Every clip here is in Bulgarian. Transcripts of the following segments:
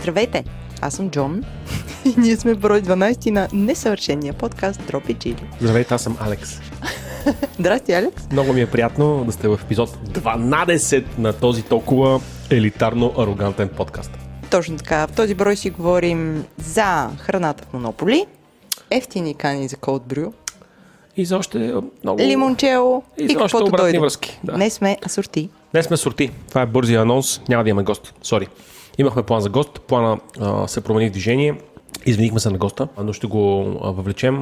Здравейте! Аз съм Джон и ние сме брой 12 на несъвършения подкаст Дропи Чили. Здравейте, аз съм Алекс. Здрасти, Алекс. Много ми е приятно да сте в епизод 12 на този толкова елитарно арогантен подкаст. Точно така. В този брой си говорим за храната в Монополи, ефтини кани за Cold Brew, И за още много... лимончело И и, за още каквото обратни дойде. връзки, да. Днес сме асорти. Днес сме сорти. Това е бързия анонс. Няма да имаме гост. Сори. Имахме план за гост. Плана а, се промени в движение. Извинихме се на госта, но ще го въвлечем.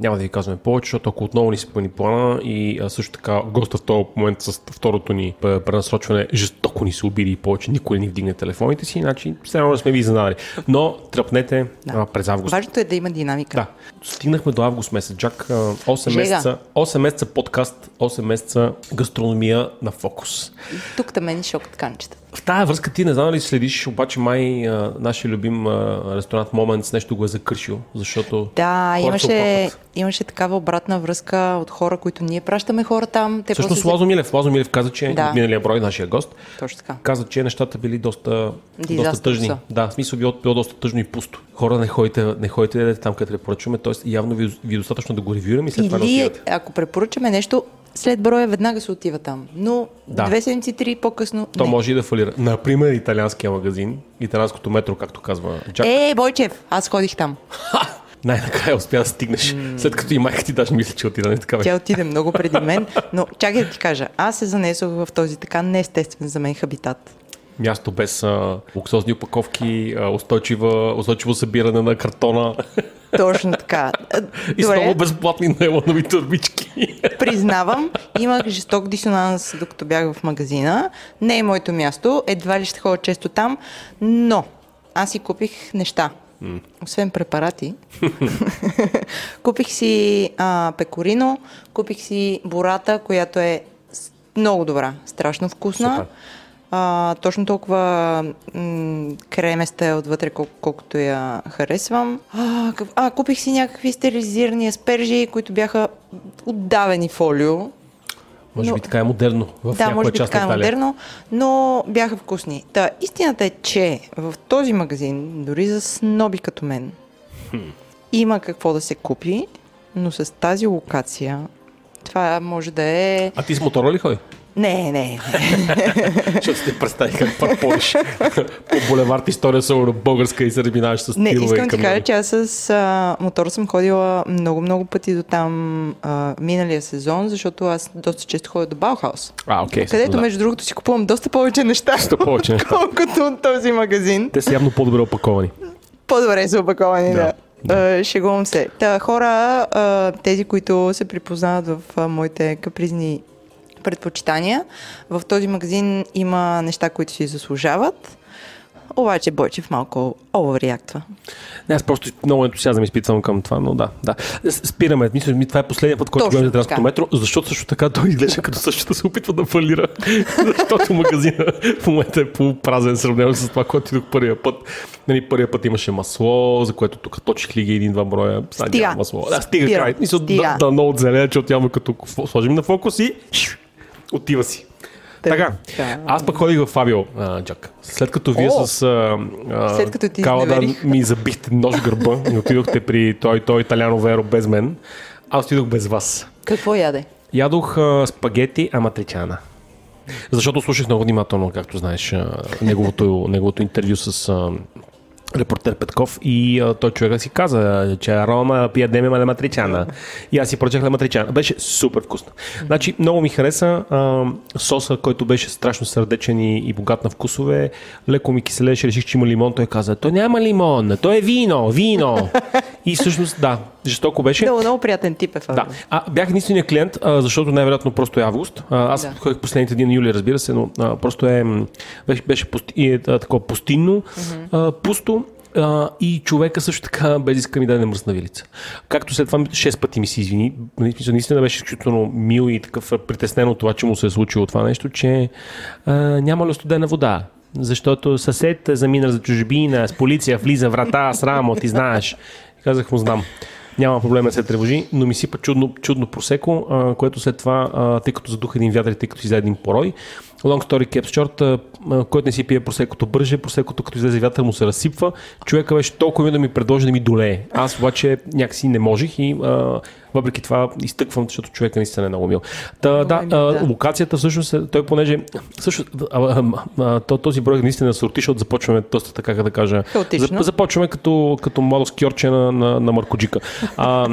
Няма да ви казваме повече, защото ако отново ни се промени плана и също така госта в този момент с второто ни пренасрочване жестоко ни се обиди и повече никой не ни вдигне телефоните си, значи все едно да сме ви изненадали. Но тръпнете Да. през август. Важното е да има динамика. Да. Стигнахме до август месец. Джак, а, 8 Жега. месеца, 8 месеца подкаст, 8 месеца гастрономия на фокус. Тук да мен шокът канчета. В тази връзка ти не знам ли следиш, обаче май а, нашия любим а, ресторант Moments нещо го е закършил, защото Да, имаше, имаше такава обратна връзка от хора, които ние пращаме хора там. Те Всъщност после Лазо Милев, Лазо Милев каза, че Да. миналия брой нашия гост, Точно така. каза, че нещата били доста, доста тъжни. са. Да, в смисъл било, било доста тъжно и пусто. Хора, не ходите, не ходите там, където препоръчваме, т.е. явно ви, ви е достатъчно да го ревюираме и след това да Или отивате. ако препоръчаме нещо, след броя веднага се отива там. Но Да. две седмици, три по-късно. То не. може и да фалира. Например, италианския магазин, италианското метро, както казва Джак. Е, Бойчев, аз ходих там. Най-накрая успя да стигнеш, след като и майка ти даже мисли, че отида, не така бе. Тя отиде много преди мен, но чакай да ти кажа, аз се занесох в този така неестествен за мен хабитат. Място без а, луксозни опаковки, а, устойчива, устойчиво събиране на картона Точно така. и Добре, много безплатни нейлонови турбички. признавам, имах жесток дисонанс, докато бях в магазина. Не е моето място, едва ли ще ходя често там, но аз си купих неща. Освен препарати, купих си а, пекорино, купих си бората, която е много добра, страшно вкусна. Супер. А, точно толкова м- креместа е отвътре, кол- колкото я харесвам. А, къв- а, купих си някакви стерилизирани аспержи, които бяха отдавени фолио. Може Но- би така е модерно в да, може би част така е модерно, но бяха вкусни. Та, истината е, че в този магазин, дори за сноби като мен, има какво да се купи, но с тази локация това може да е... А ти с мотора ли ходи? Не, не, не. Защото си те представи как пак пориш по булевард история са българска и се разминаваш с Не, искам камиони. кажа, че аз с а, мотор съм ходила много-много пъти до там а, миналия сезон, защото аз доста често ходя до Баухаус. А, окей. където, да. между другото, си купувам доста повече неща, Доста повече неща. колкото от този магазин. Те са явно по-добре опаковани. По-добре са опаковани, да. Да, да. шегувам се. Та, хора, тези, които се припознават в моите капризни предпочитания, в този магазин има неща, които си заслужават. Обаче Бойчев малко овърреактва. Не, аз просто много ентусиазъм изпитвам към това, но да. да. Спираме. Мисля, ми това е последния път, който говорим за транспортно така. метро, защото също така той изглежда като същото се опитва да фалира. защото магазина в момента е полупразен, сравнено с това, което идох първия път. Нали, първия път имаше масло, за което тук точих ли ги един-два броя. Сега масло. Да, стига край. Мисля, да, да, много оцеля, че отяваме като фо- сложим на фокус и отива си. Така, Така. аз пък ходих в Фабио, а, Джак. След като вие О! с а, а, След като ти Каладан изневерих. ми забихте нож в гърба и отидохте при той, той италяно веро без мен, аз отидох без вас. Какво яде? Ядох а, спагети аматричана. Защото слушах много внимателно, както знаеш, неговото, неговото интервю с а, репортер Петков и а, той човека си каза, че Рома пиядеме ма матричана. И аз си поръчах матричана. Беше супер вкусно. Значи, много ми хареса а, соса, който беше страшно сърдечен и, и богат на вкусове. Леко ми киселеше, реших, че има лимон. Той каза, то няма лимон, то е вино, вино. И всъщност, да, жестоко беше. Много, много приятен тип е Фабио. Да. А, бях единствения клиент, а, защото най-вероятно просто е август. А, аз Да. ходих последните дни на юли, разбира се, но а, просто е, беше, беше пусти, е, а, такова пустинно, а, пусто а, и човека също така без иска ми да даде мръсна вилица. Както след това 6 пъти ми се извини. Наистина беше изключително мил и такъв притеснен от това, че му се е случило това нещо, че а, няма ли студена вода. Защото съсед замина за чужбина, с полиция влиза врата, с рамо, ти знаеш. Казах му, знам. Няма проблем да се тревожи, но ми сипа чудно, чудно просеко, а, което след това, а, тъй като задуха един вятър и тъй като си един порой, long story caps short, който не си пие просекото бърже, просекото като излезе вятър му се разсипва. Човека беше толкова да ми предложи да ми долее. Аз обаче някакси не можех и а, въпреки това изтъквам, защото човека наистина е много мил. Та, да, да. а, локацията всъщност, е- той понеже също, а, а, а, то- този брой наистина се защото започваме доста така как да кажа. Хаотично. Зап- започваме като, като младо скьорче на, на, на Маркоджика. А,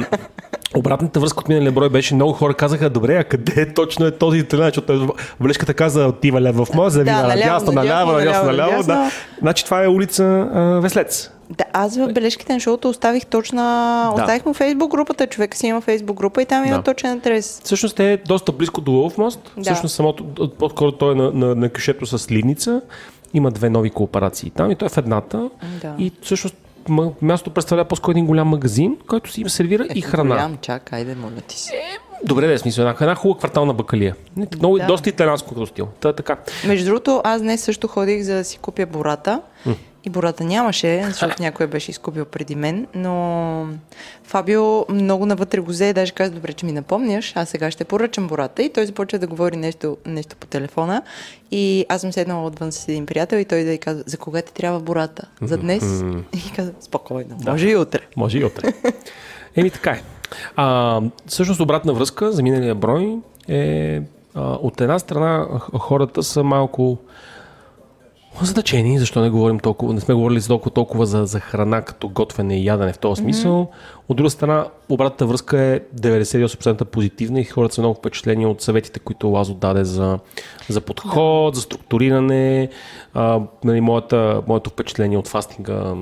Обратната връзка от миналия брой беше много хора казаха, добре, а къде точно е този тренер, защото Валешката каза отива лев в моя, зави Да, надясно, наляво, наляво, наляво. Да. Значи това е улица а, Веслец. Да, аз в бележките на шоуто оставих точна... Да. Оставих му фейсбук групата, човек си има фейсбук група и там има Да. точен адрес. Всъщност е доста близко до Лъв мост. Да. Всъщност самото, по-скоро той е на, на, на кюшето с Ливница. Има две нови кооперации там и той е в едната. Да. И всъщност място представлява по-скоро един голям магазин, който си им сервира и храна. Голям, чак, айде, моля ти се. Добре, да е смисъл. Една, една хубава квартална бакалия. Много, Да. Доста италианско като стил. Та, така. Между другото, аз днес също ходих за да си купя бората. И бората нямаше, защото някой беше изкупил преди мен, но Фабио много навътре го взе и даже каза, добре, че ми напомняш, аз сега ще поръчам бората. И той започва да говори нещо, нещо по телефона. И аз съм седнала отвън с един приятел и той да й каза, за кога ти трябва бората? За днес? И каза, спокойно, може и утре. Може и утре. Еми така е. А, всъщност обратна връзка за миналия брой е а, от една страна хората са малко озадачени, защо не говорим толкова, не сме говорили толкова, толкова за, за храна като готвене и ядене в този смисъл. Mm-hmm. От друга страна, обратната връзка е 98% позитивна и хората са много впечатлени от съветите, които Лазо даде за, за подход, за структуриране. А, нали, моята, моето впечатление от фастинга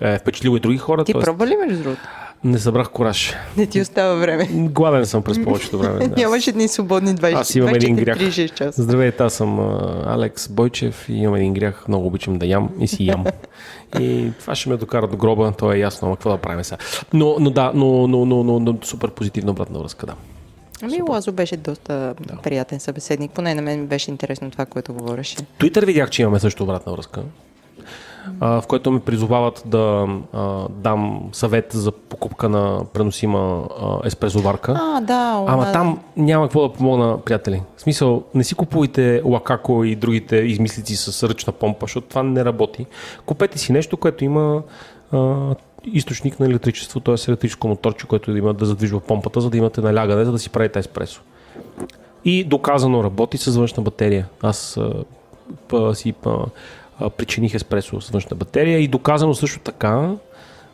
е впечатлило и други хора. Ти тоест ли между другото? Не събрах кораж. Не ти остава време. Гладен съм през повечето време. Да. Нямаше дни свободни 20, Аз имам един грях. 36 часа. Здравейте, аз съм Алекс Бойчев и имам един грях. Много обичам да ям и си ям. и това ще ме докара до гроба, то е ясно, ама какво да правим сега. Но, но да, но, но, но, но, но супер позитивна обратна връзка, да. Ами Лазо беше доста приятен събеседник. Поне на мен беше интересно това, което говореше. Twitter видях, че имаме също обратна връзка, а, в който ме призовават да а, дам съвет за покупка на преносима а, еспресоварка. А, да. Ама там няма какво да помогна, приятели. В смисъл, не си купувайте лакако и другите измислици с ръчна помпа, защото това не работи. Купете си нещо, което има а, източник на електричество, т.е. електрическо моторче, което да има да задвижва помпата, за да имате налягане, за да си правите еспресо. И доказано работи с външна батерия. Аз а, па, си па, а, причиних еспресо с външна батерия и доказано също така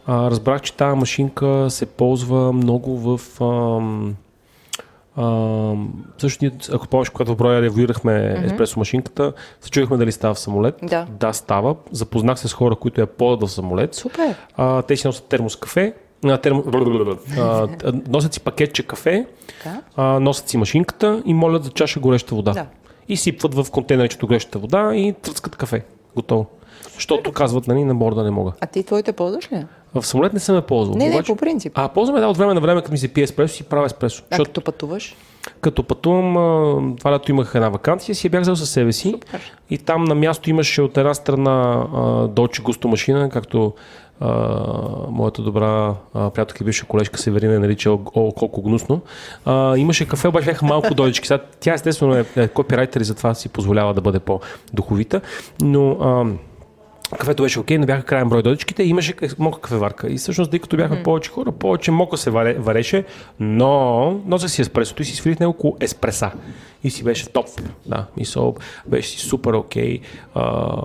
а, разбрах, че тази машинка се ползва много в... Ам, ам, също ние, ако помниш, когато в броя ревюирахме mm-hmm. еспресо машинката, се чудихме дали става в самолет. Да. да, става. Запознах се с хора, които я ползват в самолет. Супер. А, те си носят термос кафе, а, термо... а, носят си пакетче кафе, а, носят си машинката и молят за чаша гореща вода. Да. И сипват в контейнерчето гореща вода и тръскат кафе. Готово. Защото казват, нали, на борда не мога. А ти твоите ползваш ли? В самолет не съм я ползвал. Не, не, по принцип. А, ползваме да, от време на време, като ми се пие еспресо, си правя еспресо. А Защото като пътуваш? като пътувам, това лято имах една вакансия, си я бях взел със себе си. Супер. И там на място имаше от една страна а, Долче Густо машина, както а, моята добра а, приятелка и бивша колежка Северина нарича о, о, колко гнусно. А, имаше кафе, обаче бяха малко дойчки. Сега, тя естествено е, е копирайтер и затова си позволява да бъде по-духовита. Но а, Кафето беше окей, не бяха крайен брой дойчките, имаше мока кафеварка. И всъщност, тъй като бяхме повече хора, повече мока се варе, вареше, но носех си еспресото и си свирих него около еспреса. И си беше топ. Да, мисъл, беше си супер окей. А,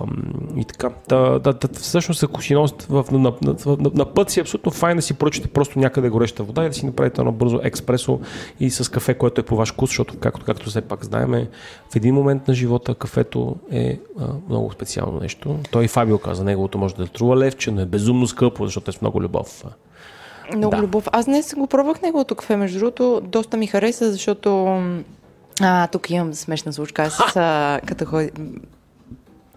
и така. Да, да, да, всъщност, ако си носите в, на, на, на, на, път си, е абсолютно файн да си поръчате просто някъде гореща вода и да си направите едно бързо експресо и с кафе, което е по ваш вкус, защото, както, както все пак знаем, в един момент на живота кафето е а, много специално нещо. Той и Фабио каза, неговото може да струва левче, но е безумно скъпо, защото е с много любов. Много Да. любов. Аз днес го пробвах неговото кафе, между другото, доста ми хареса, защото а, тук имам смешна случка. Аз а, като ходи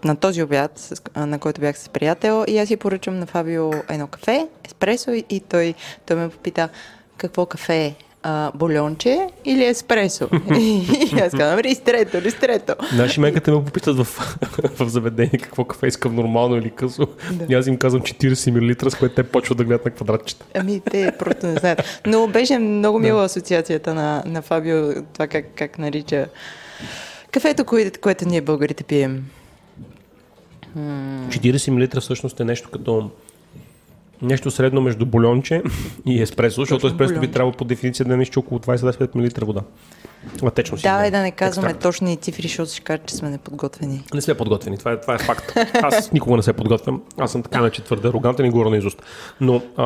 на този обяд, на който бях с приятел, и аз си поръчам на Фабио едно кафе, еспресо, и той, той ме попита какво кафе е. А, бульонче или еспресо? и аз казвам, ристрето, ристрето. Наши меката ме попитат в, в заведение какво кафе искам нормално или късо. Да. И аз им казвам 40 мл, с което те почват да гледат на квадратчета. Ами, те просто не знаят. Но беше много мила асоциацията на, на Фабио, това как, как нарича Кафето, кое- което ние българите пием. 40 мл всъщност е нещо като нещо средно между бульонче и еспресо, защото еспресо би бульонче. трябвало по дефиниция да мисли около 20-25 мл вода. А течно си. Давай да не казваме Екстракт. точни цифри, защото ще кажат, че сме неподготвени. Не сме подготвени, това е, това е факт. Аз никога не се подготвям. Аз съм така наче твърде арогантен и говоря на изуст. Но, а,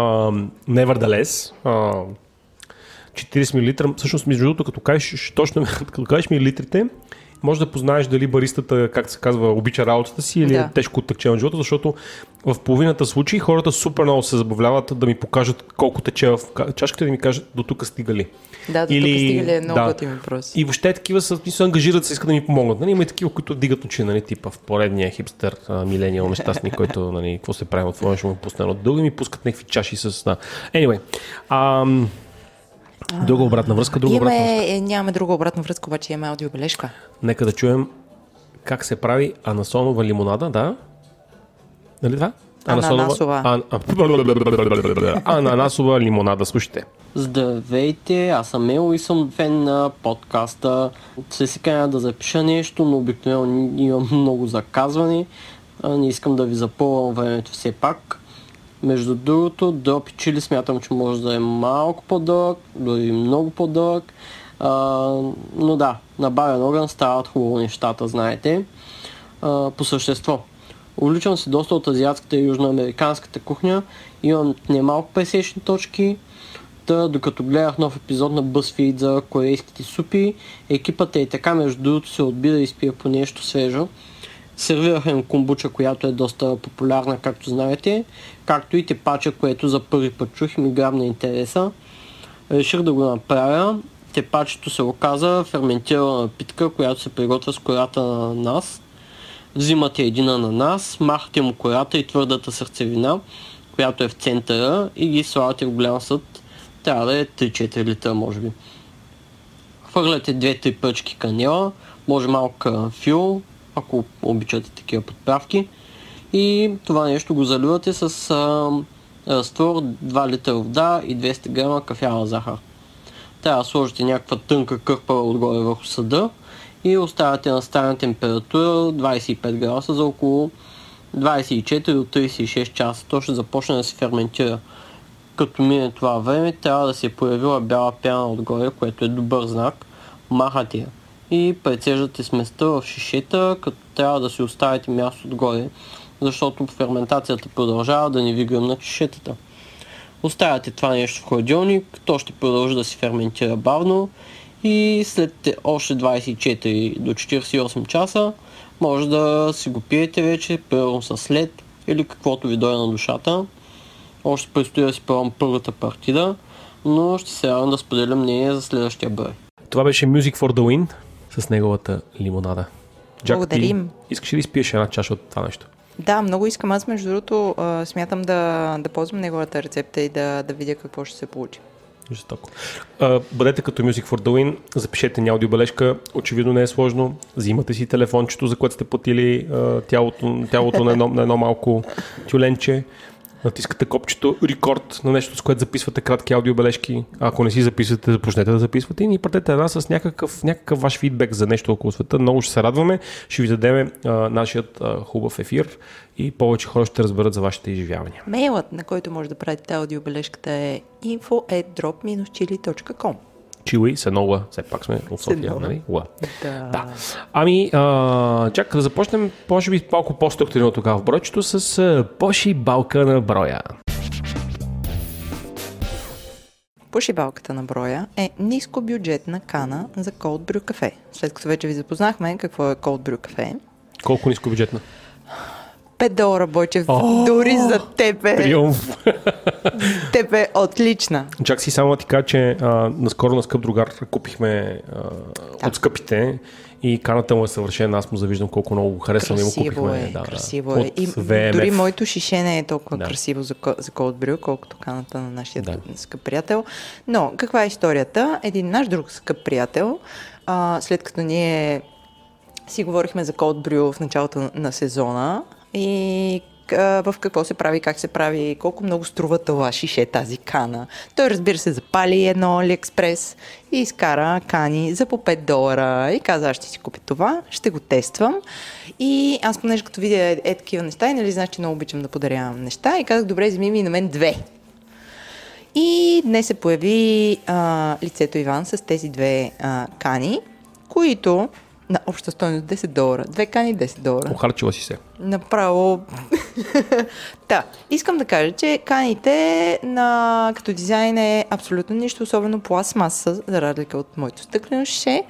nevertheless, а, 40 мл, всъщност между другото, като кажеш, точно, като кажеш милилитрите, може да познаеш дали баристата, как се казва, обича работата си или Да. е тежко оттъкче на живота, защото в половината случаи хората супер много се забавляват да ми покажат колко тече в ка- чашката и да ми кажат до тук стигали. Да, до Или- тук стига ли е много да. готин въпрос. И въобще такива са, се ангажират, се искат да ми помогнат. Нали? Има и такива, които дигат очи, нали? типа в поредния хипстър, а, милениал нещастник, който, нали, какво се прави от това, ще му пусне едно дълго и ми пускат някакви чаши с... Да. Anyway, ам, друга обратна връзка, друга обратна връзка. Имаме, е, нямаме друга обратна връзка, обаче имаме аудиобележка. Нека да чуем как се прави анасонова лимонада, да? Нали това? Ананасова. Ан, ананасова лимонада, слушайте. Здравейте, аз съм Мел и съм фен на подкаста. Се си каня да запиша нещо, но обикновено имам много заказване. Не искам да ви запълвам времето все пак. Между другото, дропи чили смятам, че може да е малко по-дълъг, дори много по-дълъг. А, но да, на бавен огън стават хубаво нещата, знаете. А, по същество. Увличам се доста от азиатската и южноамериканската кухня. Имам немалко пресечни точки. Та, докато гледах нов епизод на BuzzFeed за корейските супи, екипата и така между другото се отби да изпие по нещо свежо. Сервираха им комбуча, която е доста популярна, както знаете, както и тепача, което за първи път чух и ми грабна интереса. Реших да го направя. Тепачето се оказа ферментирана напитка, която се приготвя с кората на нас. Взимате един ананас, махате му кората и твърдата сърцевина, която е в центъра и ги слагате в голям съд. Трябва да е 3-4 литра, може би. Хвърляте 2-3 пръчки канела, може малко карамфил, ако обичате такива подправки. И това нещо го заливате с а, разтвор 2 литра вода и 200 грама кафява захар. Трябва да сложите някаква тънка кърпа отгоре върху съда и оставяте на стайна температура 25 градуса за около 24 до 36 часа. То ще започне да се ферментира. Като мине това време, трябва да се е появила бяла пяна отгоре, което е добър знак. Махате я и прецеждате сместа в шишета, като трябва да си оставите място отгоре, защото ферментацията продължава да не ви гръмнат шишетата. Оставяте това нещо в хладилник, то ще продължи да се ферментира бавно и след още 24 до 48 часа може да си го пиете вече, примерно с лед или каквото ви дойде на душата. Още предстои да си пробвам първата партида, но ще се радвам да споделя мнение за следващия брой. Това беше Music for the Win с неговата лимонада. Джак, Благодарим. Ти искаш ли да изпиеш една чаша от това нещо? Да, много искам. Аз, между другото, смятам да, да ползвам неговата рецепта и да, да видя какво ще се получи. Жестоко. А, бъдете като Music for the Win, запишете ни аудиобележка, очевидно не е сложно, взимате си телефончето, за което сте платили а, тялото, тялото на, едно, на едно малко тюленче, натискате копчето рекорд на нещо, с което записвате кратки аудиобележки. Ако не си записвате, започнете да записвате и ни пратете една с някакъв, някакъв ваш фидбек за нещо около света. Много ще се радваме. Ще ви дадем нашият а, хубав ефир и повече хора ще разберат за вашите изживявания. Мейлът, на който може да пратите аудиобележката е info.drop-chili.com Чили, се нова, все пак сме от София, нали? Уа. Да. Да. Ами, а, чак да започнем, може би малко по-структурирано тогава в бройчето с Поши балка на броя. Пошибалката на броя е нискобюджетна кана за cold brew кафе. След като вече ви запознахме какво е cold brew кафе, Колко ниско бюджетна? 5 долара, Бойчев, О, дори за теб е, Триумф. теб е отлична. Чак си само да ти кажа, че а, наскоро на скъп другар купихме а, Да. от скъпите и каната му е съвършена. Аз му завиждам колко много го харесвам и му Красиво купихме. е, да, да, красиво от е. И VMF. дори моето шише не е толкова Да. красиво за, за cold brew, колкото каната на нашия Да. скъп приятел. Но, каква е историята? Един наш друг скъп приятел, а, след като ние си говорихме за cold brew в началото на- и в какво се прави, как се прави, колко много струва това шише, тази кана. Той разбира се запали едно Алиекспрес и изкара кани за по 5 долара и каза, аз ще си купя това, ще го тествам. И аз понеже като видя е, е такива неща и нали знаеш, че много обичам да подарявам неща и казах, добре, вземи ми на мен две. И днес се появи а, лицето Иван с тези две а, кани, които на обща стоеност 10 долара. Две кани 10 долара. Похарчила си се. Направо. Та, искам да кажа, че каните на, като дизайн е абсолютно нищо, особено пластмаса, за разлика от моето стъклено шише.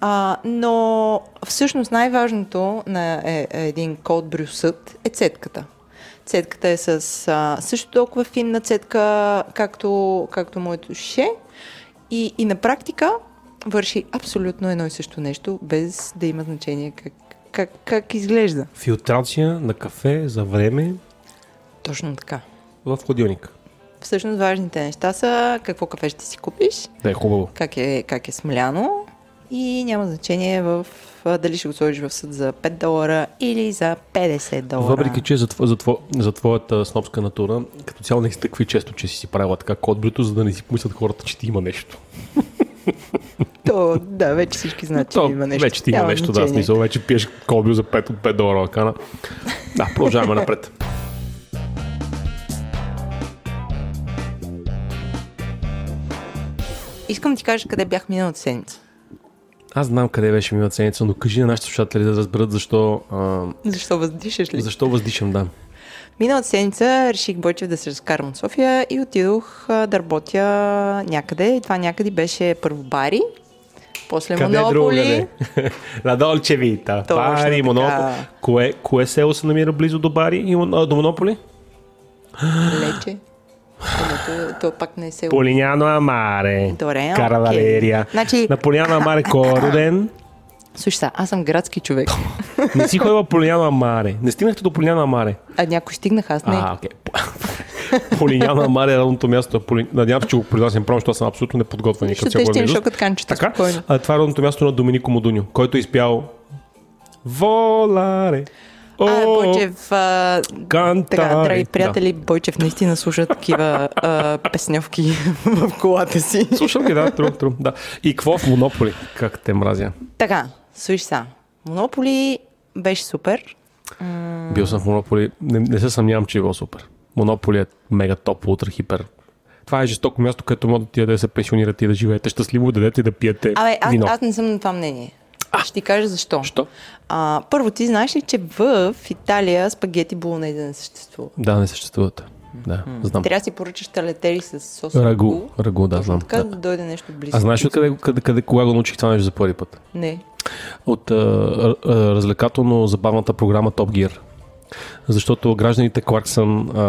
А, но всъщност най-важното на е, е един код брюсът е цетката. Цетката е с а, също толкова финна цетка, както, както моето ше, И, и на практика върши абсолютно едно и също нещо, без да има значение как, как, как изглежда. Филтрация на кафе за време. Точно така. В хладилник. Всъщност важните неща са какво кафе ще си купиш. Да е хубаво. Как е, как е смляно. И няма значение в дали ще го сложиш в съд за 5 долара или за 50 долара. Въпреки, че за, тво, за, тво, за твоята снопска натура, като цяло не изтъкви често, че си си правила така код брито, за да не си помислят хората, че ти има нещо. То, да, вече всички знаят, че То, има нещо. Вече ти има нещо, да, смисъл. Вече пиеш кобил за 5 от 5 долара кана. Да, продължаваме напред. Искам да ти кажа къде бях миналата седмица. Аз знам къде беше миналата седмица, но кажи на нашите слушатели да разберат защо... А... Защо въздишаш ли? Защо въздишам, да. Миналата седмица реших Бойчев да се разкарам от София и отидох да работя някъде. И това някъде беше първо Бари, после къде е Монополи. Нали? На Долче Бари, Монополи. Кое, кое село се намира близо до Бари и до Монополи? Лече. То, то пак не е село. Полиняно Амаре. Добре. Кара Валерия. Значи... На Полиняно Амаре кой е роден? Слушай сега, аз съм градски човек. не си ходила Поляна Маре. Не стигнахте до Полиняна Маре. А някой стигнах, аз не. А, окей. Okay. Маре е родното място на Надявам се, че го произнасям правилно, защото съм абсолютно неподготвен. Ще те ще шокът канчета. Така, спокойно. а, това е родното място на Доминико Модуньо, който е изпял Воларе. О, а, Бойчев, а, кантари. така, драги приятели, да. Бойчев наистина слуша такива а, песнявки в колата си. Слушам ги, да, трум, трум, да. И какво в Монополи? Как те мразя? Така, Слушай са, Монополи беше супер. Бил съм в Монополи. Не, не се съмнявам, че е било супер. Монополи е мега топ, ултра, хипер. Това е жестоко място, където може да ти да се пенсионирате и да живеете щастливо, да дадете да пиете Абе, аз, вино. аз не съм на това мнение. А, Ще ти кажа защо. Що? А, първо, ти знаеш ли, че в Италия спагети болонезе не съществуват? Да, не съществуват. Да, знам. Трябва да си поръчаш талетери с сос. Рагу, рагу, да, знам. Така да. да дойде нещо близко. А знаеш ли къде, къде, къде, кога го научих това нещо за първи път? Не от а, а, развлекателно забавната програма Top Gear. Защото гражданите Кларксън, а,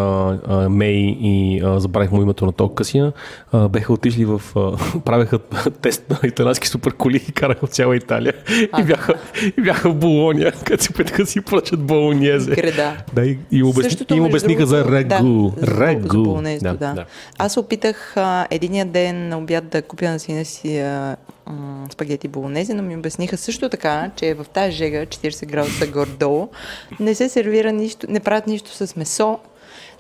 а, Мей и а, забравих му името на Ток Късия, а, беха отишли в... А, правеха тест на италянски суперколи и караха в цяла Италия. И, бяха, и бяха в Болония, където се опитаха си поръчат болоньезе. Града. Да, и, и, обясни, Същото, им обясниха за Регу. Да, рагу. За да, да. да. Аз опитах а, единия ден на обяд да купя на сина си а, спагети болонези, но ми обясниха също така, че в тази жега 40 градуса гордо не се сервира нищо, не правят нищо с месо,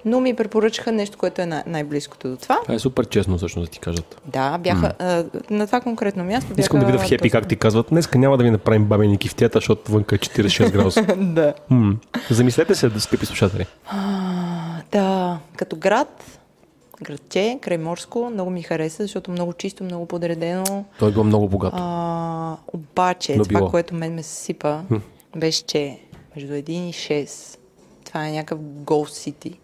но ми препоръчаха нещо, което е най-близкото до това. Това е супер честно, всъщност, да ти кажат. Да, бяха mm. а, на това конкретно място. Бяха, Искам да видя в хепи как ти казват. Днес няма да ви направим бабени кифтета, защото вънка е 46 градуса. да. М-м. Замислете се, да скъпи слушатели. А, да, като град градче, Крайморско. Много ми хареса, защото много чисто, много подредено. Той е много богато. А, обаче, Но това, било. което мен ме съсипа, беше, че между 1 и 6, това е някакъв гол сити.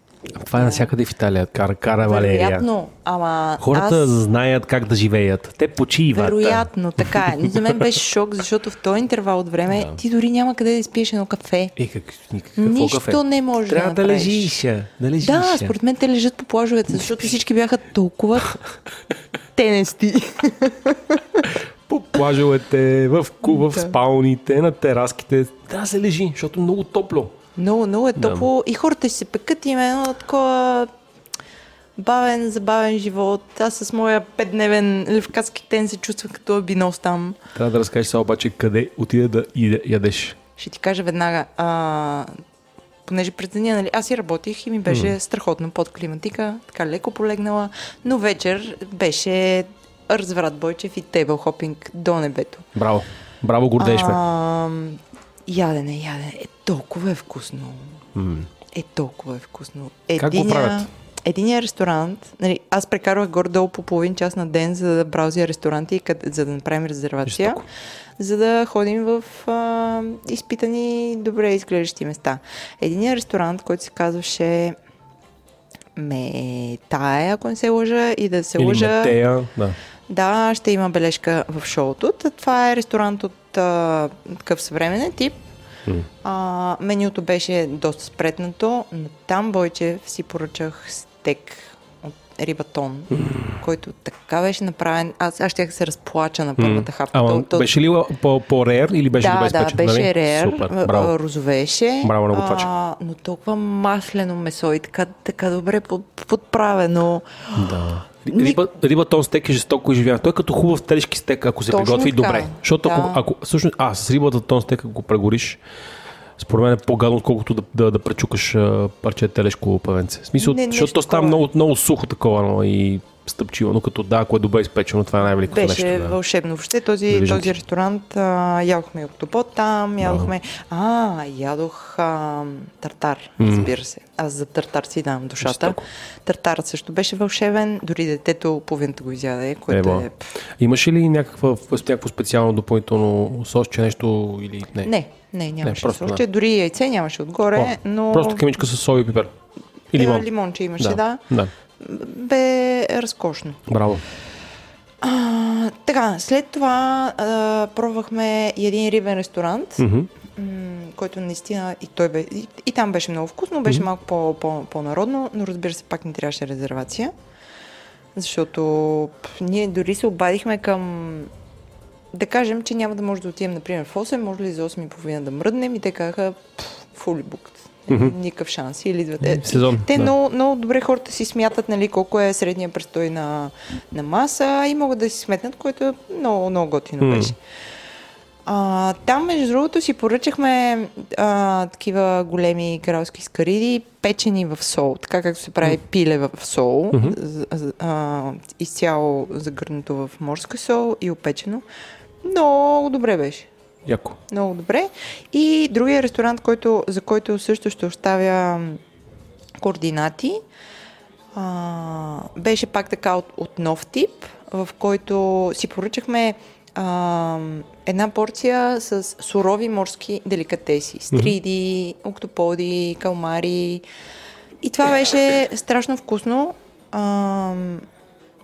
Това е навсякъде в Италия. Кара, кара Валерия. Вероятно, ама Хората аз... знаят как да живеят. Те почиват. Вероятно, така е. Но за мен беше шок, защото в този интервал от време да. ти дори няма къде да изпиеш едно кафе. И как, какво Нищо кафе? не може Трябва да, да лежиш. Да, лежиш. да, според мен те лежат по плажовете, защото всички бяха толкова тенести. по плажовете, в, в, в спалните, на тераските. Трябва да се лежи, защото много топло. Много, много е топло да. и хората ще се пекат именно такова бавен, забавен живот. Аз с моя петдневен левкацки, тен се чувствах като бинос там. Трябва да разкажеш сега обаче къде отиде да ядеш. Ще ти кажа веднага. А, понеже през деня, нали, аз и работих и ми беше mm. страхотно под климатика, така леко полегнала, но вечер беше разврат Бойчев и тейбъл хопинг до небето. Браво! Браво, гордееш ме. Ядене, ядене. Е, толкова е вкусно. Е, толкова е вкусно. Как го правят? Единия ресторант, нали, аз прекарвах горе-долу по половин час на ден, за да браузя ресторанти, къде, за да направим резервация, Жестоко. за да ходим в а, изпитани, добре изглеждащи места. Единия ресторант, който се казваше Метая, ако не се лъжа, и да се Или лъжа... Метея. Да. Да, ще има бележка в шоуто. Това е ресторант от а, такъв съвременен тип. М. А, менюто беше доста спретнато, но там Бойчев си поръчах стек рибатон, който така беше направен. Аз, аз ще се разплача на първата хапка. Ама То- беше ли по, по-рер или беше да, добре да, беше нали? рер, Супер, браво. розовеше, Браво на готвача. а, но толкова маслено месо и така, така добре под, подправено. Да. Ни- Риба, рибатон стек е жестоко изживян. Той е като хубав телешки стек, ако се Точно приготви така. добре. Защото ако, Да. ако всъщност, а, с рибата тон стек, ако го прегориш, според мен е по-гадно, отколкото да, да, да пречукаш парче телешко павенце. В смисъл, Не, защото нещо то става много, много сухо такова но, и стъпчиво, но като да, ако е добре изпечено, това е най-великото Беше нещо. Да. вълшебно. Въобще Да този, виждам този ти. ресторант а, ядохме октопод там, ядохме... А, ядох а, тартар, разбира се. Аз за тартар си давам душата. Жестоко. Тартарът също беше вълшебен, дори детето половината го изяде, което Ево. е... Имаше ли някаква, някакво специално допълнително сосче, нещо или не? Не, не, нямаше не, сосче. Дори яйце нямаше отгоре, О, но... Просто кемичка с сол и пипер. И лимон. Е, лимонче имаше, да. да. Бе разкошно. Браво. А, така, след това а, пробвахме един рибен ресторант, м- който наистина и той бе, и, и там беше много вкусно, беше малко по, по, по-народно, но разбира се, пак не трябваше резервация, защото п, ние дори се обадихме към да кажем, че няма да може да отидем, например, в 8, може ли за 8 и половина да мръднем и те казаха fully booked. Никакъв шанс. Или идвате. Сезон, Те да. много, много добре хората си смятат нали, колко е средния престой на, на маса и могат да си сметнат, което е много, много готино М. беше. А, там, между другото, си поръчахме а, такива големи кралски скариди, печени в сол, така както се прави пиле в сол, з- а, изцяло загърнато в морска сол и опечено. Много добре беше. Яко. Много добре. И другия ресторант, който, за който също ще оставя координати, а, беше пак така от, от нов тип, в който си поръчахме а, една порция с сурови морски деликатеси. Стриди, октоподи, калмари. И това беше страшно вкусно. А,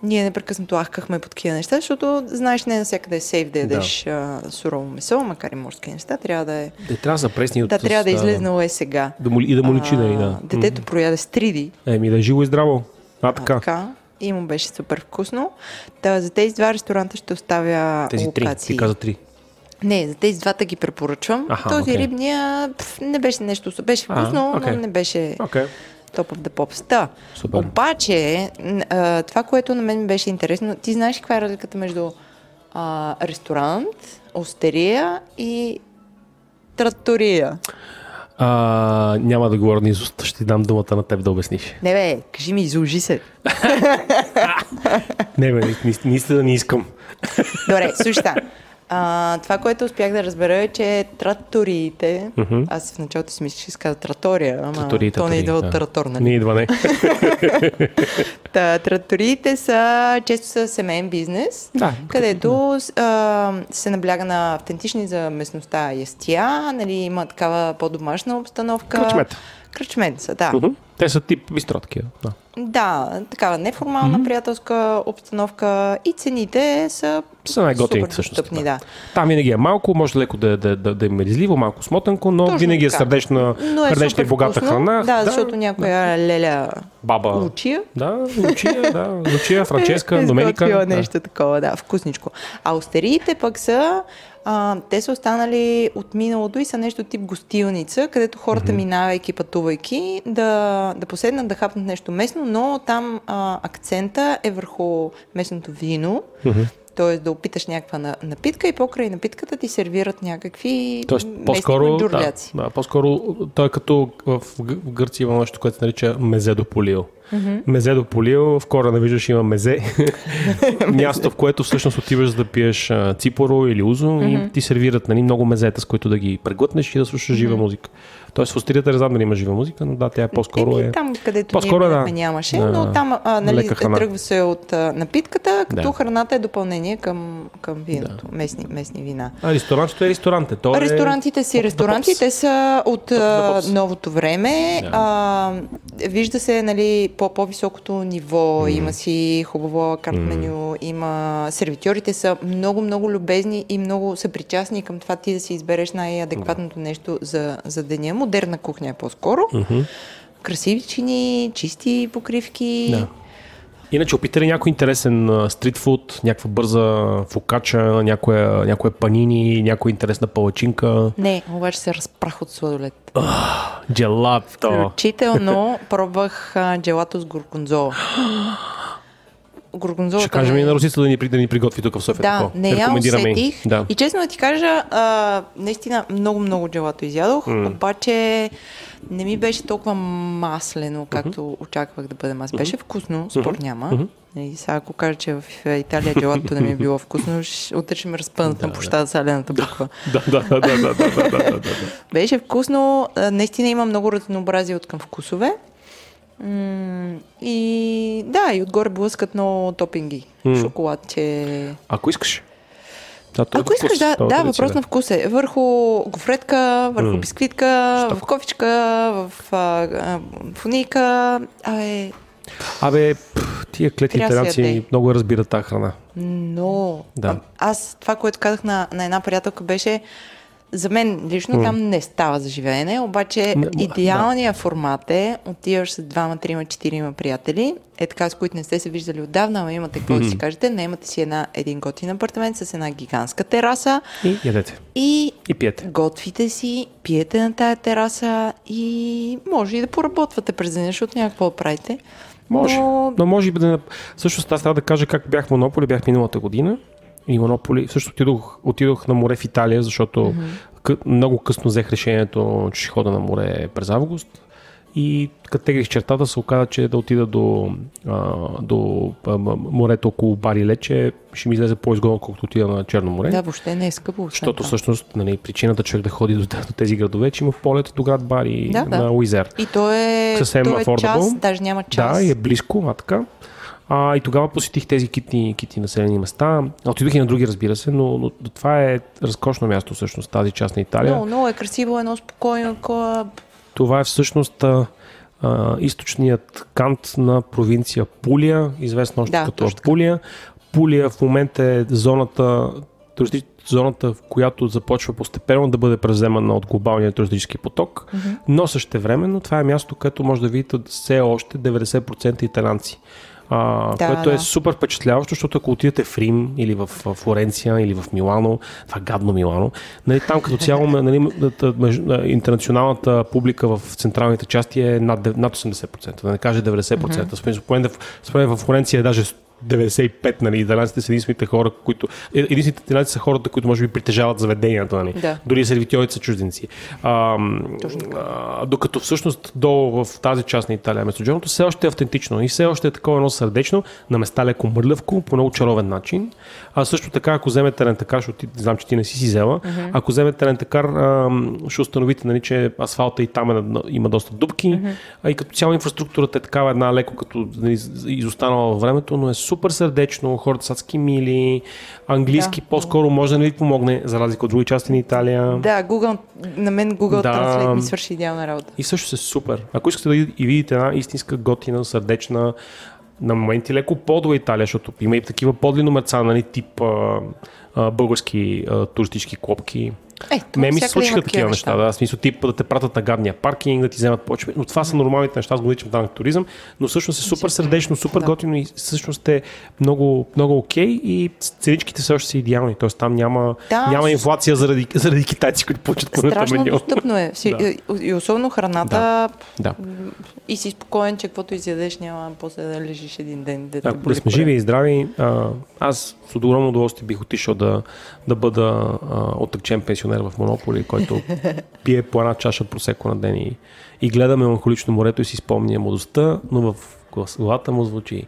ние непрекъснато ахкахме по такива неща, защото знаеш, не навсякъде е сейф да ядеш а, сурово месо, макар и морски неща. Трябва да е. Те трябва да са пресни от... Да, трябва да с- излезнало е сега. Да му, и да му личи, нали, да. Детето прояде стриди. Еми, да е живо и здраво. А, А, така. така. И му беше супер вкусно. Та, за тези два ресторанта ще оставя Тези три. Ти каза три. Не, за тези двата ги препоръчвам. Аха, Този окей. рибния пф, не беше нещо. Беше А, вкусно, окей. но не беше Окей. Топ of the pops. Та, Супер. обаче, а, това, което на мен ми беше интересно, ти знаеш каква е разликата между а, ресторант, остерия и тратория? А, няма да говоря на изуст, ще ти дам думата на теб да обясниш. Не бе, кажи ми, изложи се. Не, бе, ни- ни- наистина не искам. Добре, слушай. А, това, което успях да разбера е, че траториите, Мгм. аз в началото си мислех, че се казва тратория, ама то не тратории, идва от да. тратор, нали? Не идва, не. Та, траториите са често са семейен бизнес, Да, където а, се набляга на автентични за местността ястия, нали, има такава по-домашна обстановка. Кръчмета. Кръчменца, да. Мгм. Те са тип бистро такива. Да. Да, такава неформална приятелска обстановка и цените са Са най-готините всъщност. достъпни, да. Там винаги е малко, може леко да, да, да, да е меризливо, малко смотанко, но Точно винаги е сърдечна, Но е сърдечна и богата вкусно. храна. Да, защото някоя леля Баба. Лучия Да, Лучия, да. Лучия, Франческа, Доменика. изготвила да. нещо такова, да, вкусничко. А остериите пък са, а, те са останали от миналото и са нещо тип гостилница, където хората, минавайки, пътувайки, да, да поседнат да хапнат нещо местно, но там а, акцента е върху местното вино. т.е. да опиташ някаква на- напитка и покрай напитката ти сервират някакви Тоест, по-скоро, да, да, по-скоро той е като в, Гърция има нещо, което се нарича мезе до полио. Mm-hmm. Мезе до полио, в корена виждаш има мезе. Място, в което всъщност отиваш за да пиеш а, ципоро или узо mm-hmm. и ти сервират нали, много мезета, с които да ги преглътнеш и да слушаш mm-hmm. жива музика. Тоест в острията не знам дали има жива музика, но да, тя е по-скоро Еми, е... там, където по-скоро ние да. нямаше, Да. но там а, нали, тръгва се от а, напитката, като Да. храната е допълнение към, към виното, местни, местни вина. А, ресторантчето е ресторанте. То е... Ресторантите си, ресторантите са от а, новото време. Да. А, вижда се нали, по-високото ниво, mm. има си хубаво карт меню, има сервитьорите са много, много любезни и много са причастни към това ти да си избереш най-адекватното нещо за, за деня. Модерна кухня е по-скоро. Мгм. Красиви чини, чисти покривки. Да. Иначе опита ли някой интересен стритфуд, някаква бърза фокача, някоя, някоя панини, някоя интересна палачинка, Не, обаче се разпрах от сладолет. джелато. Включително пробвах а, джелато с горгонзола. Горгонзола. Ще кажем и на русица да ни, да ни приготви тук в София. Да, такова. не я усетих. Да. И честно да ти кажа, а, наистина много, много джелато изядох, М. обаче не ми беше толкова маслено, както uh-huh. очаквах да бъде. Аз беше вкусно, спор няма. Uh-huh. И сега ако кажа, че в Италия джелатото не ми е било вкусно, утре ще ме разпънат да, на площада с алената буква. Да, да, да, да, да, да, да, да, Беше вкусно. Наистина има много разнообразие от към вкусове. И да, и отгоре блъскат много топинги. Шоколадче. Ако искаш. Да, е Ако искаш, вкус, да, то е да, въпрос на вкус е. Върху гофретка, върху М. бисквитка, Що? в кофичка, в а, а, фуника. Абе, Абе, пф, тия да италианци яде. много разбират тази храна. но... Да. А, аз това, което казах на, на една приятелка беше за мен лично там не става за живеене, обаче Не, идеалният формат е отиваш с двама, трима, четирима приятели, е така, с които не сте се виждали отдавна, ама имате какво да си кажете, наемате си една, един готин апартамент с една гигантска тераса И ядете. и И пиете. готвите си, пиете на тая тераса и може и да поработвате през деня, защото няма какво да правите. Може. Но... Но може би да... Всъщност аз трябва да кажа как бях в Монополи, бях миналата година. И Монополи, също отидох, отидох на море в Италия, защото mm-hmm. къ, много късно взех решението, че ще хода на море през август. И като теглих чертата, се оказа, че да отида до, а, до а, морето около Бари Лече, ще ми излезе по-изгодно, колкото отида на Черно море. Да, въобще не е скъпо. Защото всъщност нали, причината човек да ходи до, до тези градове, е, че има полет до град Бари Да, да. на Уизер. И то е, Съвсем то е час, даже няма час. Да, и е близко, а така. А, и тогава посетих тези китни, китни населени места. Отидох и на други, разбира се, но, но това е разкошно място всъщност, тази част на Италия. Много, много е красиво, едно спокойно, такова... Това е всъщност а, а, източният кант на провинция Пулия, известна още Да, като. Пулия. Пулия в момента е зоната, зоната, в която започва постепенно да бъде превземана от глобалния туристически поток, mm-hmm. но същевременно това е място, където може да видите все още 90% италянци. А, Да, което е да. супер впечатляващо, защото ако отидете в Рим или в Флоренция или в Милано, това гадно Милано, нали, там като цяло нали, интернационалната публика в централните части е над, над 80%, да не кажа 90%. Mm-hmm. Според в Флоренция е даже 95, нали, италянците са единствените хора, които... е- Единствените италянци са хората, които може би притежават заведенията, нали? Да. Дори сервитьорите са чужденци. А, а, докато всъщност долу в тази част на Италия, Месоджоното, все още е автентично и все още е такова едно сърдечно, на места леко мърлявко, по много чаровен начин. А също така, ако вземете рентакар, защото знам, че ти не си си взела, mm-hmm. ако вземете рентакар, ще установите, нали, че асфалта и там е, има доста дупки, mm-hmm. а и като цяло инфраструктурата е такава една леко като нали, изостанала във времето, но е супер сърдечно, хората са адски мили, английски Да. по-скоро може да ви помогне, за разлика от други части на Италия. Да, Google, на мен Google Да. Translate ми свърши идеална работа. И също е супер. Ако искате да и видите една истинска готина, сърдечна, на моменти леко подла Италия, защото има и такива подли номерца, нали, тип а, а, български а, туристически клопки. Е, Ме ми се случиха такива неща. Да, в смисъл тип да те пратят на гадния паркинг, да ти вземат почва. Но това са нормалните неща, аз го наричам данък туризъм, но всъщност е супер сърдечно, супер Да. готино и всъщност е много, много окей и ценичките все още са идеални. Тоест там няма, Да, няма инфлация заради, заради китайци, които получат по Страшно меню. достъпно е. Да. и- особено храната. Да. И си спокоен, че каквото изядеш няма после да лежиш един ден. Да, те Да, да сме живи и здрави. А, аз с огромно удоволствие бих отишъл да, да бъда а, отречен пенсионер в Монополи, който пие по една чаша просеко на ден и, и гледа меланхолично морето и си спомня младостта, но в главата му звучи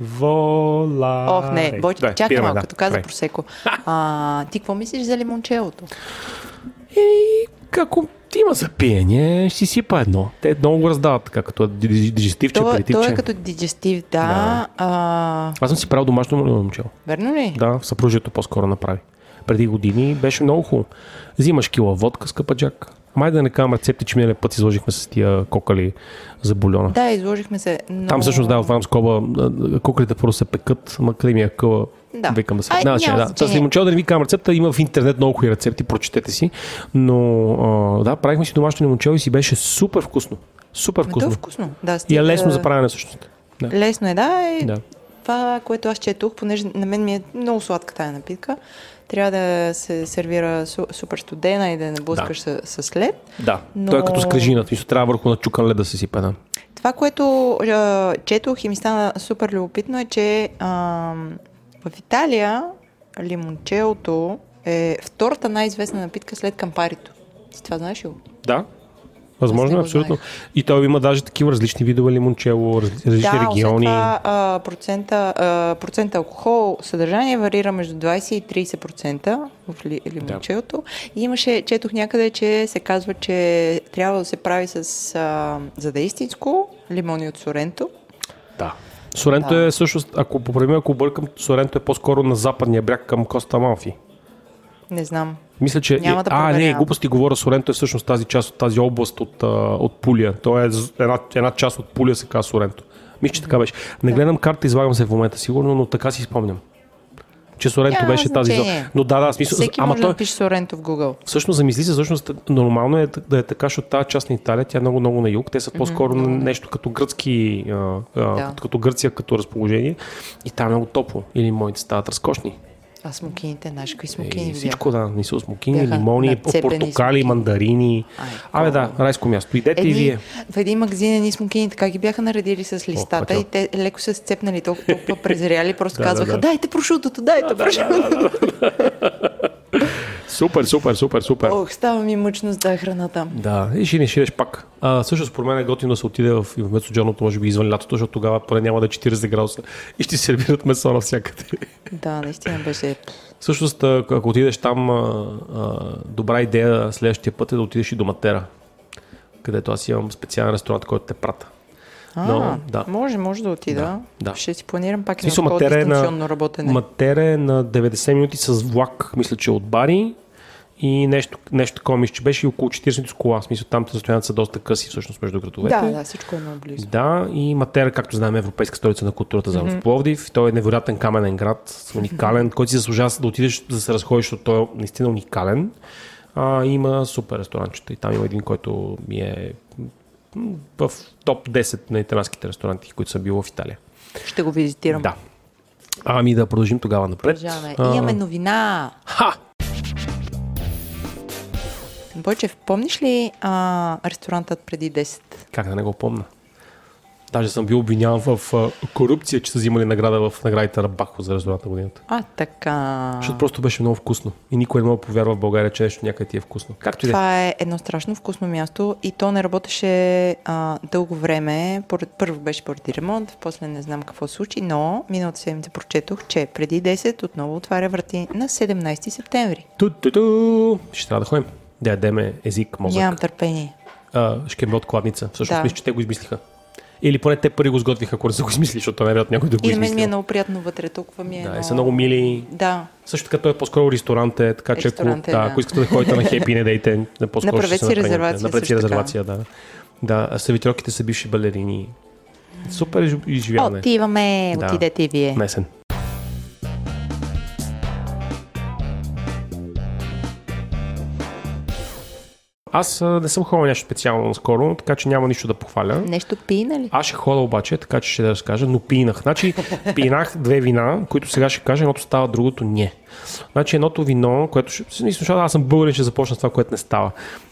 Вола. Ох, не, Бойче, Да, чакай малко, да, като каза просеко. А, ти какво мислиш за лимончелото? И ако има за пиене, ще си сипа едно. Те много го раздават така, като е диж- дижестивче, То, то аперитивче. е като диджестив, да. Да. А, Аз съм си правил домашно момчело. верно ли? Да, съпружието по-скоро направи. Преди години беше много хубаво. Взимаш кила водка, скъпа джак. Май да не казвам рецепти, че миналия път изложихме с тия кокали за бульона. Да, изложихме се. Но... Там всъщност да, отварям скоба, а, кокалите първо се пекат, ма къде ми е къла, Да. викам да се... Да, че, няма да. значение. С лимончел да не ви казвам рецепта, има в интернет много хубави рецепти, прочетете си. Но а, да, правихме си домашно лимончел и си беше супер вкусно. Супер Ме, То е вкусно. вкусно. Да, И стига... е лесно за правене всъщност. Да. Лесно е, да. И Да. Това, което аз четох, понеже на мен ми е много сладка тая напитка, трябва да се сервира су, супер студена и да не блъскаш с, с лед. Да, Но- той е като смисъл, трябва върху начукан лед да се сипе. Да. Това, което а, четох и ми стана супер любопитно е, че а, в Италия лимончелото е втората най-известна напитка след кампарито. Ти това знаеш ли го? Да, възможно, е, абсолютно. И той има даже такива различни видове лимончело, раз, различни да, региони. това а, процента, процента алкохол съдържание варира между 20 и 30% в ли, лимончелото. И имаше, четох някъде, че се казва, че трябва да се прави с, а, за да е истинско, лимони от Соренто. Да. Соренто Да. е всъщност, ако поправим, ако бъркам, Соренто е по-скоро на западния бряг към Коста Малфи. Не знам. Мисля, че... Няма да а, не, глупости говоря, Соренто е всъщност тази част от тази област от, от Пулия. То е една, една част от Пулия се казва Соренто. Мисля, че така беше. Не гледам карта, излагам се в момента сигурно, но така си спомням. Че Соренто Няма беше тази значение. зона. Но да, да, смисъл. Всеки ама може той, да напише Соренто в Google. Всъщност, замисли се, всъщност нормално е да е така, защото тази част на Италия, тя е много, много на юг. Те са по-скоро на нещо като гръцки, а, а, Да. като Гърция, като разположение. И там е много топло. Или моите стават разкошни. А смокините, знаеш какви И смокини всичко, да. Не са смокини, Бяха лимони, портокали, смокини. мандарини. Ай, Абе да, райско място. Идете и вие. в един магазин едни смокини така ги бяха наредили с листата бачо. и те леко се сцепнали толкова, толкова презряли, просто Да, да, казваха, да. дайте прошутото, дайте прошутото. Супер, супер, супер, супер. Ох, става ми мъчно с тази храната. Да, и ще ни ширеш пак. А, също според мен е готино да се отиде в, в месоджорното, може би извън лятото, защото тогава поне няма да е 40 градуса и ще сервират месо навсякъде. Да, наистина беше. Всъщност, ако отидеш там, а, а, добра идея следващия път е да отидеш и до Матера, където аз имам специален ресторант, който те прата. А, Но, да. може, може да отида. Да, да. Ще си планирам пак едно такова е, дистанционно на, работене. Матера е на 90 минути с влак, мисля, че от Бари и нещо, нещо такова, мисля, че беше и около 40 минути с кола. В смисъл, там разстоянията са доста къси всъщност между градовете. Да, да, всичко е много близо. Да, и Матера, както знаем, е европейска столица на културата за в Пловдив. Той е невероятен каменен град, уникален, който си заслужава да отидеш да се разходиш, защото той е наистина уникален. А, има супер ресторанчета и там има един, който ми е в топ 10 на италианските ресторанти, които съм бил в Италия. Ще го визитирам. Да. Ами да продължим тогава напред. Продължаваме. Имаме новина. Ха! Бойчев, помниш ли а, ресторантът преди 10? Как да не го помня? Даже съм бил обвиняван в а, корупция, че са взимали награда в наградите на Бахо за ресторант на годината. А, така. Защото просто беше много вкусно. И никой не мога да повярва в България, че нещо някъде ти е вкусно. Както е. Това е едно страшно вкусно място и то не работеше а, дълго време. Поред, първо беше поради ремонт, после не знам какво се случи, но миналата седмица прочетох, че преди 10 отново отваря врати на 17 септември. Ту-ту-ту. Ще трябва да ходим. Да ядеме език, мозък. Нямам търпение. А, шкембе от кладница. Всъщност Да. мисля, че те го измислиха. Или поне те първи го сготвиха, ако не са го измислили, защото той най-вероятно някой да го И на мен ми е измисли. много приятно вътре, толкова ми е. Да, и много... са много мили. Да, Също така той е по-скоро ресторант, е, така че ако, е, да, да. ако искате да ходите на хепи, не дейте, не по-скоро Направете ще си резервация Направете си резервация, да. Да, а сервитьорките са бивши балерини. Супер изж- изживяване. отиваме, Да. отидете и вие. Месен. Аз а, не съм ходил нещо специално скоро, така че няма нищо да похваля. Нещо пина ли? Аз ще хода обаче, така че ще да разкажа, но пинах. Значи, пинах две вина, които сега ще кажа, едното става, другото не. Значи едното вино, което ще... Аз съм българин, ще започна с това, което не става.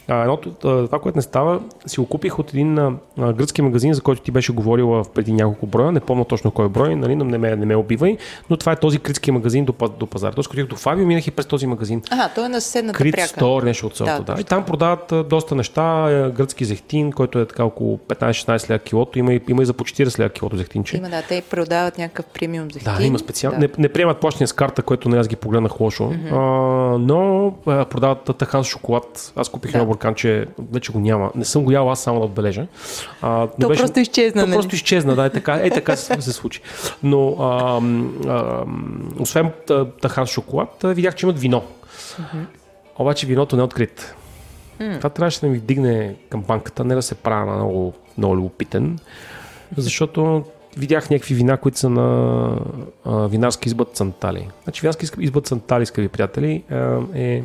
А, едното, това, което не става, си го купих от един а, гръцки магазин, за който ти беше говорила преди няколко броя. Не помня точно кой брой, нали, не, ме, не ме убивай, но това е този критски магазин до, до пазара. Тоест, като до Фабио, минах и през този магазин. Ага, той е на съседната Крит пряка. Стор, нещо от сорта, да, да. И там продават а, доста неща. Е, Гръцки зехтин, който е така около 15-16 лева килото. Има и, има и за по 40 лева килото зехтинче. Има, да, те продават някакъв премиум зехтин. Да, има специално. Да. Не, не приемат плащане с карта, което не аз ги погледнах лошо. Mm-hmm. А, но а, продават тахан с шоколад. Аз купих Да. едно бурканче, вече го няма. Не съм го ял, аз само да отбележа. А, То просто изчезна, То нали? просто изчезна, да, е така, е така се, се случи. Но а, а, освен та- тахан с шоколад, видях, че имат вино. Обаче виното не е открито. Това трябваше да ми вдигне кампанката, не да се правя на много, много любопитен, защото видях някакви вина, които са на а, винарска изба Цантали. Значи винарска изба Цантали, скъпи приятели, а, е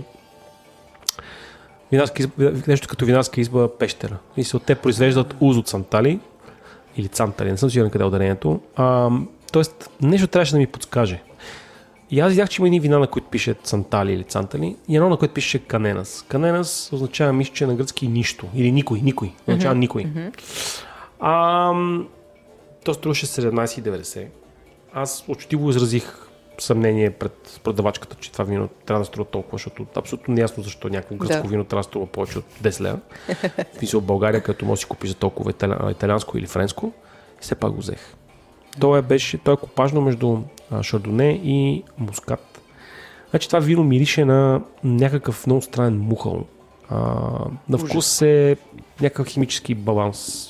винарска изба, нещо като винарска изба Пещера. И се от те произвеждат уз от Цантали или Цантали, не съм сигурен къде е ударението. А, тоест, нещо трябваше да ми подскаже. И аз видях, че има едни вина, на които пише Цантали или Цантали, и едно, на което пише Каненас. Каненас означава, мисля, че на гръцки нищо. Или никой, никой. Означава никой. А, то струваше 17,90. Аз учтиво изразих съмнение пред продавачката, че това вино трябва да струва толкова, защото абсолютно неясно защо някакво гръцко Да. вино трябва да струва повече от 10 лева. В смисъл в България, като може да си купиш за толкова италианско или френско, и все пак го взех. Той е, беше, той е копажно между шардоне и мускат. Значи това вино мирише на някакъв много странен мухъл. А, на вкус е някакъв химически баланс.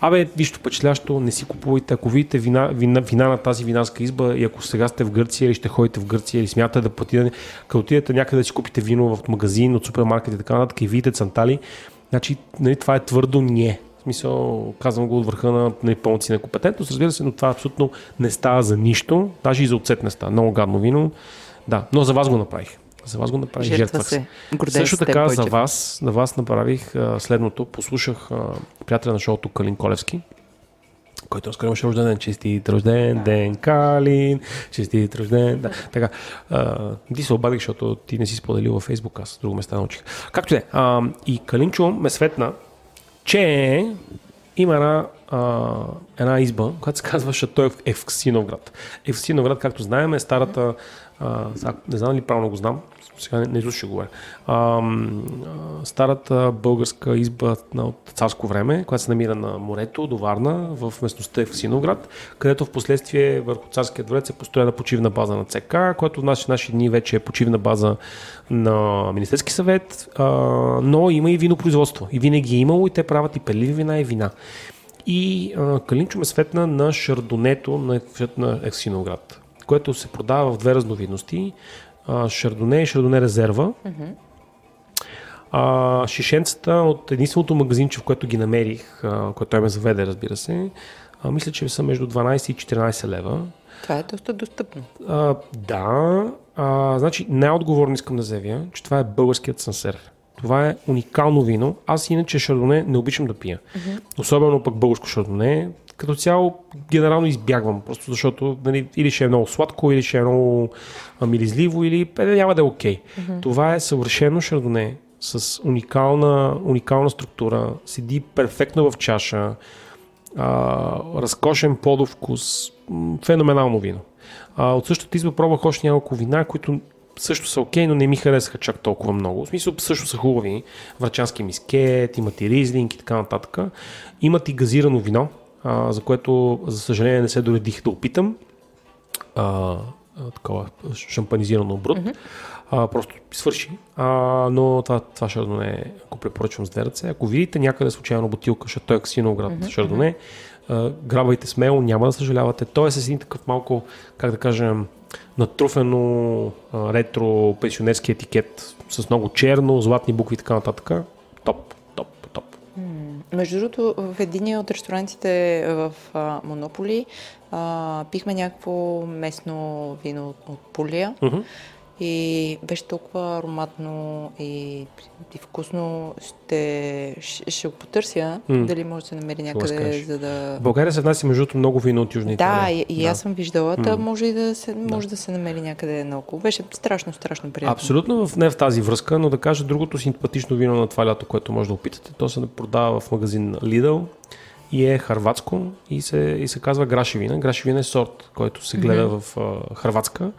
Абе, нищо впечатлящо, не си купувайте. Ако видите вина, вина, вина на тази винарска изба и ако сега сте в Гърция или ще ходите в Гърция или смятате да платите, като отидете някъде да си купите вино в магазин, от супермаркет и така нататък и видите цантали, значи нали, това е твърдо не. В смисъл, казвам го от върха на нали, пълната си некомпетентност, разбира се, но това абсолютно не става за нищо, даже и за оцет не става. Много гадно вино. Да, но за вас го направих. За вас го направих. Жертва Жертвах се. се. Също така за вас, на вас направих а, следното. Послушах а, приятеля на шоуто Калин Колевски, който разкара имаше рожден ден. Честит рожден ден, Калин. Честит рожден. Да, така. А, ти се обадих, защото ти не си споделил във Фейсбук, аз друго места научих. Както да е. а, И Калинчо ме светна, че има една, а, една изба, която се казва Шато Евксиновград. Евксиновград, както знаем, е старата, а, не знам ли правилно го знам, сега не, не ще говоря, а, старата българска изба от царско време, която се намира на морето до Варна, в местността Евксиновград, където в последствие върху царския дворец е построена почивна база на ЦК, която в наши, наши дни вече е почивна база на Министерски съвет, а, но има и винопроизводство. И винаги е имало и те правят и пеливи вина и вина. И а, Калинчо ме светна на шардонето на, на Ексиноград, което се продава в две разновидности. Шардоне и шардоне резерва. А, шишенцата от единственото магазинче, в което ги намерих, а, което той ме заведе, разбира се, а, мисля, че са между 12 и 14 лева. Това е доста достъпно. А, да, а, значи най-отговорно искам да заявя, че това е българският сансер. Това е уникално вино. Аз иначе шардоне не обичам да пия. Особено пък българско шардоне. Като цяло генерално избягвам, просто защото нали, или ще е много сладко, или ще е много миризливо, или е, няма да е окей. Това е съвършено шардоне с уникална, уникална структура, седи перфектно в чаша, а, разкошен плодов вкус, м, феноменално вино. А, от същата изба пробвах още няколко вина, които също са окей, но не ми харесаха чак толкова много. В смисъл също са хубави. Врачански мискет, имат и ризлинг и така нататък. Имат и газирано вино, а, за което, за съжаление, не се доредих да опитам. А, такова шампанизирано брут. А, просто свърши. А, но това, това шардоне го препоръчвам с две ръце. Ако видите някъде случайно бутилка Шато Ексиноград mm-hmm. шардоне, а, грабвайте смело, няма да съжалявате. Той е с един такъв малко, как да кажем, натруфено а, ретро пенсионерски етикет с много черно, златни букви и така нататък. Топ. Между другото, в един от ресторантите в Монополи пихме някакво местно вино от, Пулия. Мгм. И беше толкова ароматно и, и вкусно. Ще, ще, го потърся, М. дали може да се намери да някъде, за да... В България се внася между много вино от Южна Да, Италия. и, и аз съм виждала, да. може и да се, може да. се намери някъде наоколо. Беше страшно, страшно приятно. Абсолютно в, не в тази връзка, но да кажа другото симпатично вино на това лято, което може да опитате. То се продава в магазин Lidl и е харватско и се, и се казва грашевина. Грашевина е сорт, който се гледа mm-hmm. в а, Харватска.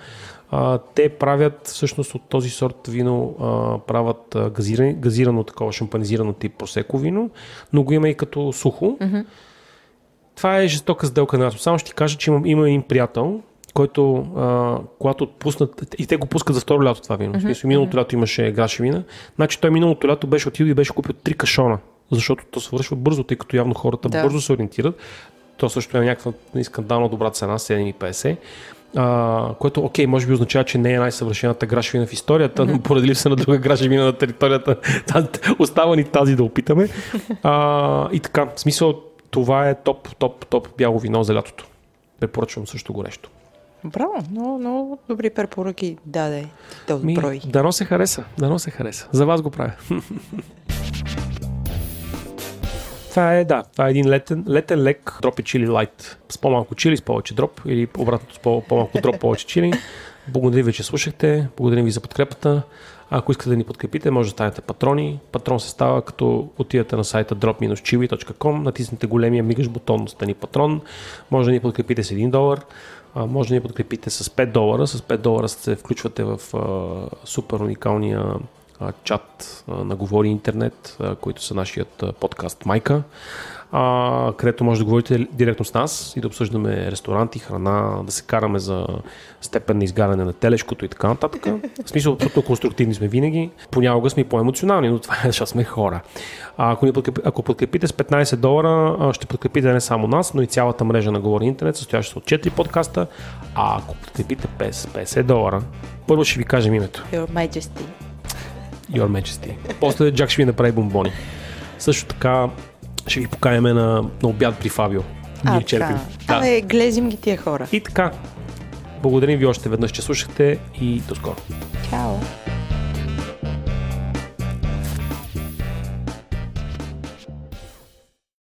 А, те правят всъщност от този сорт вино а, правят газиран, газирано такова шампанизирано тип просеко вино, но го има и като сухо. Mm-hmm. Това е жестока сделка на. Само ще ти кажа, че имам, има един приятел, който, а, когато отпуснат, и те го пускат за второ лято това вино. Mm-hmm. Смисъл, миналото лято имаше грашевина. Значи той миналото лято беше отидил и беше купил три кашона, защото то свършва бързо, тъй като явно хората да. бързо се ориентират. То също е някаква скандално добра цена, 7,50. А, което, окей, може би означава, че не е най-съвършената грашевина в историята, но поради липса на друга грашевина на територията, та- остава ни тази да опитаме. А, и така, в смисъл, това е топ, топ, топ бяло вино за лятото. Препоръчвам също горещо. Браво, много, много добри препоръки даде Ми, брой. дано се хареса, дано се хареса. За вас го правя. Това е, да, това е един летен, летен лек дроп и чили лайт. С по-малко чили, с повече дроп или обратното с по- по-малко дроп, повече чили. Благодаря ви, че слушахте. Благодаря ви за подкрепата. Ако искате да ни подкрепите, може да станете патрони. Патрон се става като отидете на сайта drop-chili.com, натиснете големия мигаш бутон стани патрон. Може да ни подкрепите с 1 долар. Може да ни подкрепите с 5 долара. С 5 долара се включвате в а, супер уникалния чат на Говори Интернет, които са нашият подкаст Майка, където може да говорите директно с нас и да обсъждаме ресторанти, храна, да се караме за степен на изгаряне на телешкото и така нататък. В смисъл, абсолютно конструктивни сме винаги. Понякога сме по-емоционални, но това е, защото сме хора. А, ако, ни подкрепи, ако подкрепите с 15 долара, ще подкрепите не само нас, но и цялата мрежа на Говори Интернет, състояща се от 4 подкаста. А ако подкрепите без 50 долара, първо ще ви кажем името. Your Majesty. Your Majesty. После Джак ще ви направи бомбони. Също така ще ви поканяме на, на обяд при Фабио. А, Ние черпим. така. Абе, глезим ги тия хора. И така. Благодарим ви още веднъж, че слушахте и до скоро. Чао.